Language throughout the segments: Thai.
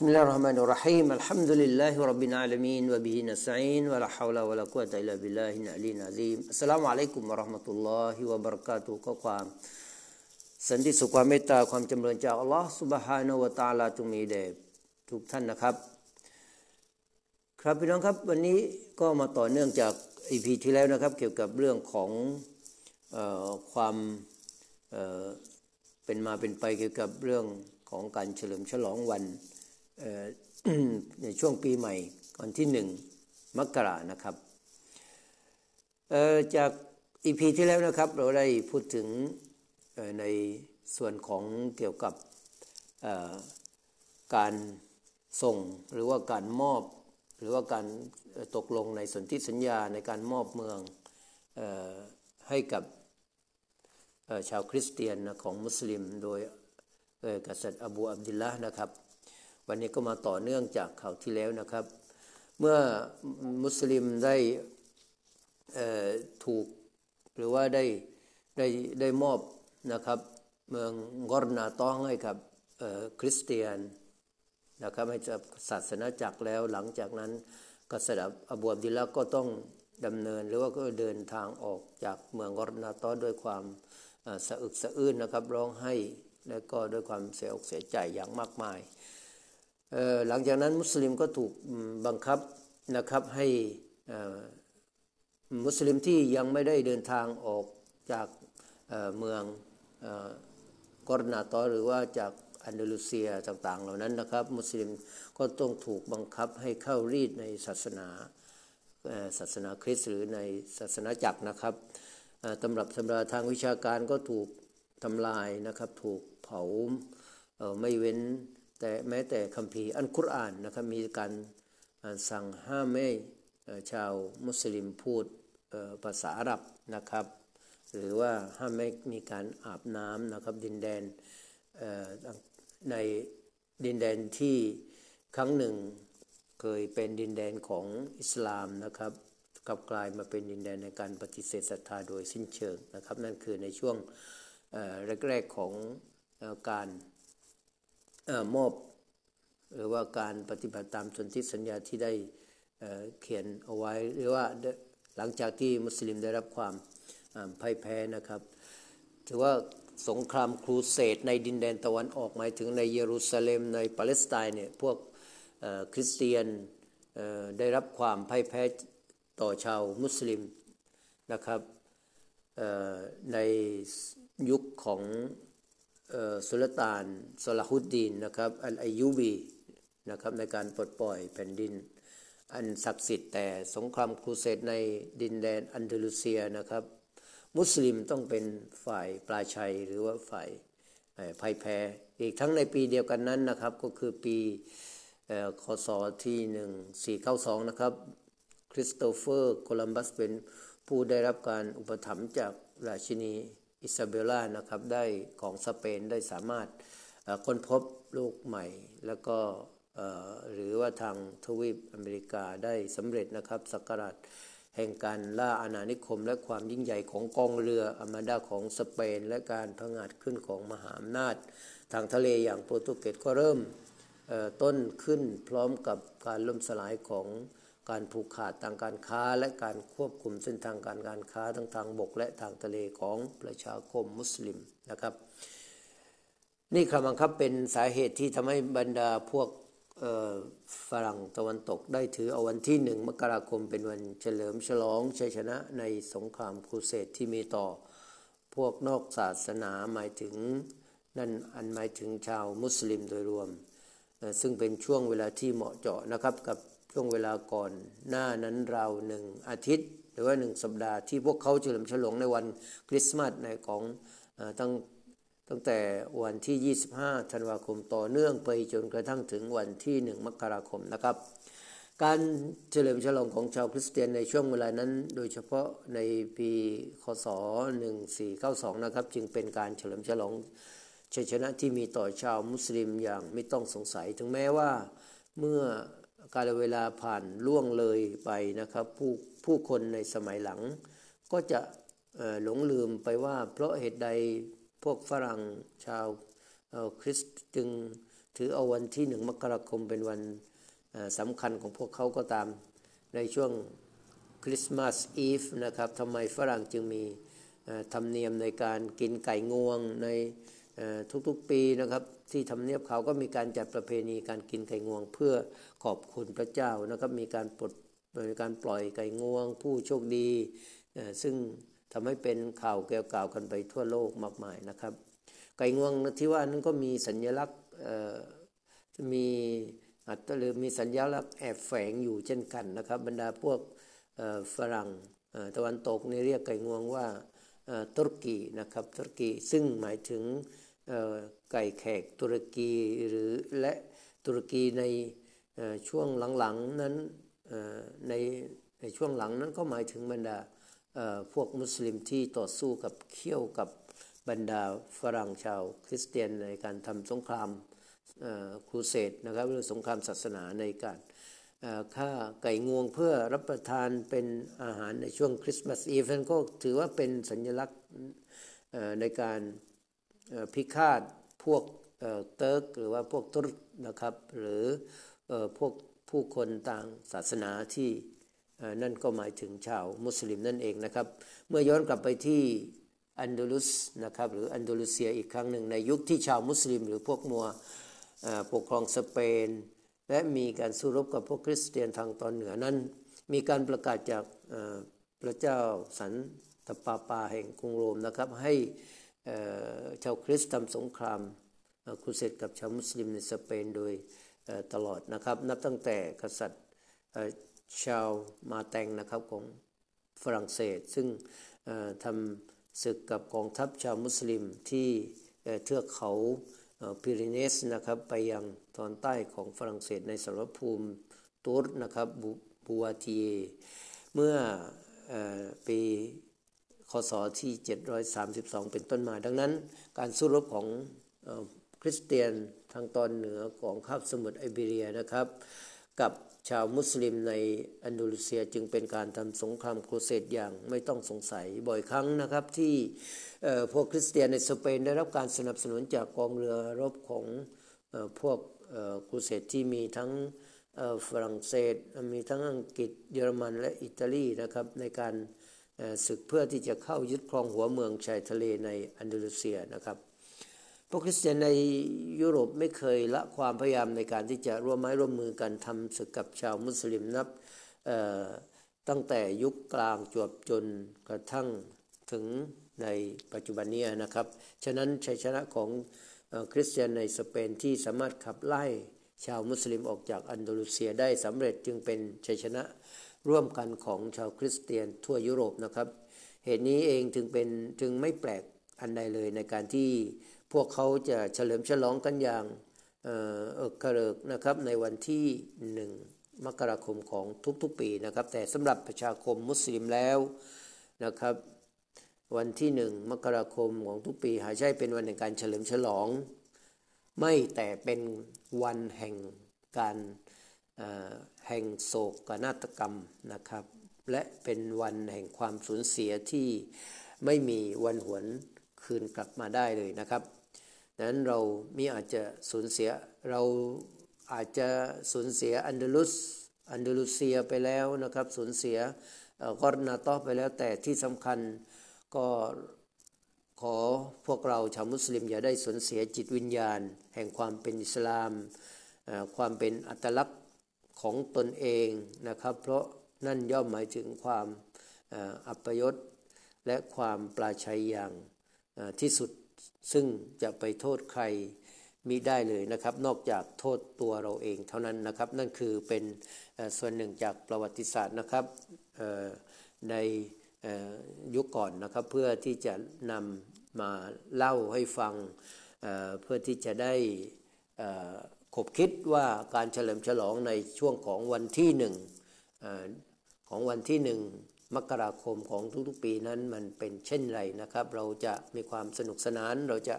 بسم الله الرحمن الرحيم الحمد لله رب العالمين وبه نستعين ولا حول ولا قوة إلا بالله العلي العظيم السلام عليكم ورحمة الله وبركاته ก็ความสันติสุขความเมตตาความจำเริญจากอัลลอฮ์ سبحانه และ تعالى จงมีแด่ทุกท่านนะครับ ครับพี่น้องครับวันนี้ก็มาต่อเนื่องจากอีพีที่แล้วนะครับ เกี่ยวกับเรื่องของเออความเอ่อเป็นมาเป็นไปเกี่ยวกับเรื่องของการเฉลิมฉลองวันเอ่อ ในช่วงปีใหม่วันที่หนึ่งมกรานะครับจากอีพีที่แล้วนะครับ เราได้พูดถึงในส่วนของเกี่ยวกับการส่งหรือว่าการมอบ หรือว่าการตกลงในสนธิสัญญาในการมอบเมืองออให้กับชาวคริสเตียนของมุสลิม โดยกษัตริย์อบูอับดุลละนะครับ วันนี้ก็มาต่อเนื่องจากข่าวที่แล้วนะครับ เมื่อมุสลิมได้ถูกหรือว่าได้ได้ได้มอบนะครับ เมืองกอรนาต้องให้กับคริสเตียนนะครับให้จับศาสนาจักรแล้วหลังจากนั้นกษัตริย์อบูบดิลละก็ต้องดำเนินหรือว่าก็เดินทางออกจากเมืองกอรนาตอด้วยความสะอึกสะอื้นนะครับร้องไห้และก็ด้วยความเสียอกเสียใจอย่างมากมาย หลังจากนั้นมุสลิมก็ถูกบังคับนะครับให้มุสลิมที่ยังไม่ได้เดินทางออกจากเมืองกอรนาตอหรือว่าจากอันดาลูเซียต่างๆ เหล่านั้นนะครับ มุสลิมก็ต้องถูกบังคับให้เข้ารีดในศาสนาศาสนาคริสต์หรือในศาสนาจักรนะครับตำรับตำราทางวิชาการก็ถูกทำลายนะครับ ถูกเผาไม่เว้น แต่แม้แต่คัมภีร์อันกุรอานนะครับมีการสั่งห้ามไม่ชาวมุสลิมพูดภาษาอาหรับนะครับ หรือว่าห้ามไม่มีการอาบน้ำนะครับดินแดนในดินแดนที่ครั้งหนึ่งเคยเป็นดินแดนของอิสลามนะครับกลับกลายมาเป็นดินแดนในการปฏิเสธศรัทธาโดยสิ้นเชิงนะครับ นั่นคือในช่วงแรกๆของการ มอบหรือว่าการปฏิบัติตามสนธิสัญญาที่ได้เเขียนเอาไว้ หรือว่าหลังจากที่มุสลิมได้รับความพ่ายแพ้นะครับ ถือว่าสงครามครูเสดในดินแดนตะวันออกหมายถึงในเยรูซาเล็มในปาเลสไตน์เนี่ยพวกคริสเตียนได้รับความพ่ายแพ้ต่อชาวมุสลิมนะครับในยุคของ สุลต่านซลาฮุดดีนนะครับอัลอายูบีนะครับในการปลดปล่อยแผ่นดิน อันศักดิ์สิทธิ์แต่สงครามครูเสดในดินแดนอันเดลูเซียนะครับ มุสลิมต้องเป็นฝ่ายปราชัยหรือว่าฝ่ายเอ่อพ่ายแพ้อีกทั้งในปีเดียวกันนั้นนะครับก็คือปีเอ่อคศที่ 1492 นะครับ คริสโตเฟอร์ โคลัมบัสเป็นผู้ได้รับการอุปถัมภ์จากราชินี อิซาเบลล่านะครับได้ของสเปนได้สามารถค้นพบโลกใหม่ แล้วก็หรือว่าทางทวีปอเมริกาได้สำเร็จนะครับสักการะแห่งการล่าอาณานิคม และความยิ่งใหญ่ของกองเรืออามาดาของสเปน และการพังอาจขึ้นของมหาอำนาจ ทางทะเลอย่างโปรตุเกสก็เริ่มต้นขึ้นพร้อมกับการล่มสลายของ การผูกขาดทางการค้าและการควบคุมเส้นทางการการค้าทั้งทางบกและทางทะเลของประชาคมมุสลิมนะครับ นี่คำบังคับเป็นสาเหตุที่ทำให้บรรดาพวกฝรั่งตะวันตกได้ถือเอาวันที่หนึ่งมกราคมเป็นวันเฉลิมฉลองชัยชนะในสงครามครูเสดที่มีต่อพวกนอกศาสนาหมายถึงนั่นอันหมายถึงชาวมุสลิมโดยรวม ซึ่งเป็นช่วงเวลาที่เหมาะเจาะนะครับกับ ช่วงเวลาก่อนหน้านั้นราวหนึ่งอาทิตย์ หรือว่าหนึ่งสัปดาห์ที่พวกเขาเฉลิมฉลองในวันคริสต์มาสในของตั้งตั้งแต่วันที่ 25 ธันวาคมต่อเนื่องไปจนกระทั่งถึงวันที่ 1 มกราคมนะครับ การเฉลิมฉลองของชาวคริสเตียนในช่วงเวลานั้น โดยเฉพาะในปีคศ 1492 นะครับ จึงเป็นการเฉลิมฉลองชัยชนะที่มีต่อชาวมุสลิมอย่างไม่ต้องสงสัยถึงแม้ว่าเมื่อ การเวลาผ่านล่วงเลยไปนะครับ ผู้ผู้คนในสมัยหลัง ก็จะหลงลืมไปว่า เพราะเหตุใดพวกฝรั่งชาวคริสต์จึงถือเอาวันที่หนึ่งมกราคมเป็นวันสำคัญของพวกเขาก็ตามในช่วงคริสต์มาสอีฟนะครับทำไมฝรั่งจึงมีธรรมเนียมในการกินไก่งวงใน ทุกๆปีนะครับที่ทำเนียบเขาก็มีการจัดประเพณีการกินไก่งวง เพื่อขอบคุณพระเจ้านะครับมีการปลดมีการปล่อยไก่งวง ผู้โชคดี ซึ่งทำให้เป็นข่าวแก้วกล่าวกันไปทั่วโลกมากมายนะครับ ไก่งวงที่ว่านั้นก็มีสัญลักษณ์มีอัตหรือมีสัญลักษณ์แอบแฝงอยู่เช่นกันนะครับ บรรดาพวกฝรั่งตะวันตกนี่เรียกไก่งวงว่าตุรกีนะครับตุรกีซึ่งหมายถึง ไก่แขกตุรกีหรือและตุรกีในช่วงหลังๆนั้นในในช่วงหลังนั้นก็หมายถึงบรรดาพวกมุสลิมที่ต่อสู้กับเขี้ยวกับบรรดาฝรั่งชาวคริสเตียนในการทำสงครามครูเสดนะครับหรือสงครามศาสนาในการฆ่าไก่งวงเพื่อรับประทานเป็นอาหารในช่วงคริสต์มาสอีฟนก็ถือว่าเป็นสัญลักษณ์ในการ พิฆาตพวกเติร์กหรือว่าพวกตุรกนะครับ หรือพวกผู้คนต่างศาสนาที่นั่นก็หมายถึงชาวมุสลิมนั่นเองนะครับ เมื่อย้อนกลับไปที่อันดลุสนะครับหรืออันดลุเซียอีกครั้งหนึ่งในยุคที่ชาวมุสลิม หรือพวกมัวปกครองสเปน และมีการสู้รบกับพวกคริสเตียนทางตอนเหนือนั้น มีการประกาศจากพระเจ้าสันตปาปาแห่งกรุงโรมนะครับให้ ชาวคริสต์ทำสงครามครูเสดกับชาวมุสลิมในสเปนโดยตลอดนะครับ นับตั้งแต่กษัตริย์ชาวมาแตงนะครับของฝรั่งเศส ซึ่งทำศึกกับกองทัพชาวมุสลิมที่เทือกเขาพิริเนสนะครับไปยังตอนใต้ของฝรั่งเศสในสารภูมิตูร์นะครับบูวาตีเมื่อปี คศที่ 732 เป็นต้นมา ดังนั้น การสู้รบของคริสเตียนทางตอนเหนือของคาบสมุทรไอเบเรียนะครับ กับชาวมุสลิมในอันดูเซียจึงเป็นการทำสงครามโครเสดอย่างไม่ต้องสงสัยบ่อยครั้งนะครับ ที่พวกคริสเตียนในสเปนได้รับการสนับสนุนจากกองเรือรบของพวกโครเสดที่มีทั้งฝรั่งเศสมีทั้งอังกฤษเยอรมันและอิตาลีนะครับในการ ศึกเพื่อที่จะเข้ายึดครองหัวเมืองชายทะเลในอันดาลูเซียนะครับพวกคริสเตียนในยุโรปไม่เคยละความพยายามในการที่จะร่วมไม้ร่วมมือกันทำศึกกับชาวมุสลิมนับตั้งแต่ยุคกลางจวบจนกระทั่งถึงในปัจจุบันนี้นะครับ ฉะนั้นชัยชนะของคริสเตียนในสเปนที่สามารถขับไล่ชาวมุสลิมออกจากอันดาลูเซียได้สำเร็จจึงเป็นชัยชนะ ร่วมกันของชาวคริสเตียนทั่วยุโรปนะครับ เหตุนี้เองจึงเป็นจึงไม่แปลกอันใดเลยในการที่พวกเขาจะเฉลิมฉลองกันอย่างเออกระเริกนะครับในวันที่หนึ่งมกราคมของทุกๆปีนะครับ แต่สำหรับประชาคมมุสลิมแล้วนะครับ วันที่หนึ่งมกราคมของทุกปี หาใช่เป็นวันแห่งการเฉลิมฉลอง ไม่แต่เป็นวันแห่งการ แห่งโศกนาฏกรรมนะครับ และเป็นวันแห่งความสูญเสียที่ไม่มีวันหวนคืนกลับมาได้เลยนะครับดังนั้นเรามีอาจจะสูญเสียเราอาจจะสูญเสียอันดาลุสอันดาลุเซียไปแล้วนะครับสูญเสียกอรนาตอไปแล้วแต่ที่สำคัญก็ขอพวกเราชาวมุสลิมอย่าได้สูญเสียจิตวิญญาณ แห่งความเป็นอิสลาม ความเป็นอัตลักษณ ของตนเองนะครับ เพราะนั่นย่อมหมายถึงความอัปยศและความปลาชัยอย่างที่สุดซึ่งจะไปโทษใครมิได้เลยนะครับ นอกจากโทษตัวเราเองเท่านั้นนะครับ นั่นคือเป็นส่วนหนึ่งจากประวัติศาสตร์นะครับในยุคก่อนนะครับ เพื่อที่จะนำมาเล่าให้ฟังเพื่อที่จะได้อ่อ ขบคิดว่าการเฉลิมฉลองในช่วงของวันที่หนึ่งอของวันที่หนึ่งมกราคมของทุกๆปีนั้นมันเป็นเช่นไรนะครับ เราจะมีความสนุกสนาน เราจะ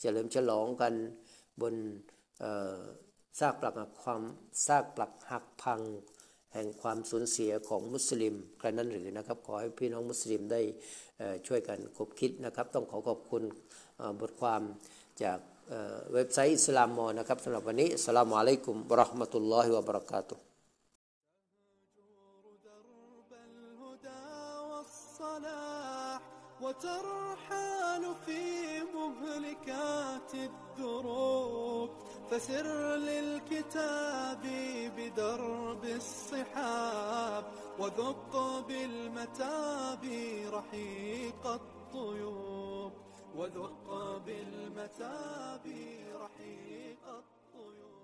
เฉลิมฉลองกันบนซากปลักหักความซากปลักหักพัง แห่งความสูญเสียของมุสลิมกระนั้นหรือนะครับ ขอให้พี่น้องมุสลิมได้ช่วยกันคบคิดนะครับ ต้องขอขอบคุณบทความจาก เอ่อเว็บไซต์อิสลามมอนะครับสำหรับวันนี้อัสสลามุอะลัยกุมวะเราะห์มะตุลลอฮิวะบะเราะกาตุฮ์ درب الهدى والصلاح وترحال في مهلكات الدروب فسر للكتاب بدرب الصحاب وذق بالمتاب رحيق الطيوب وذق بالمتاب رحيق الطيور.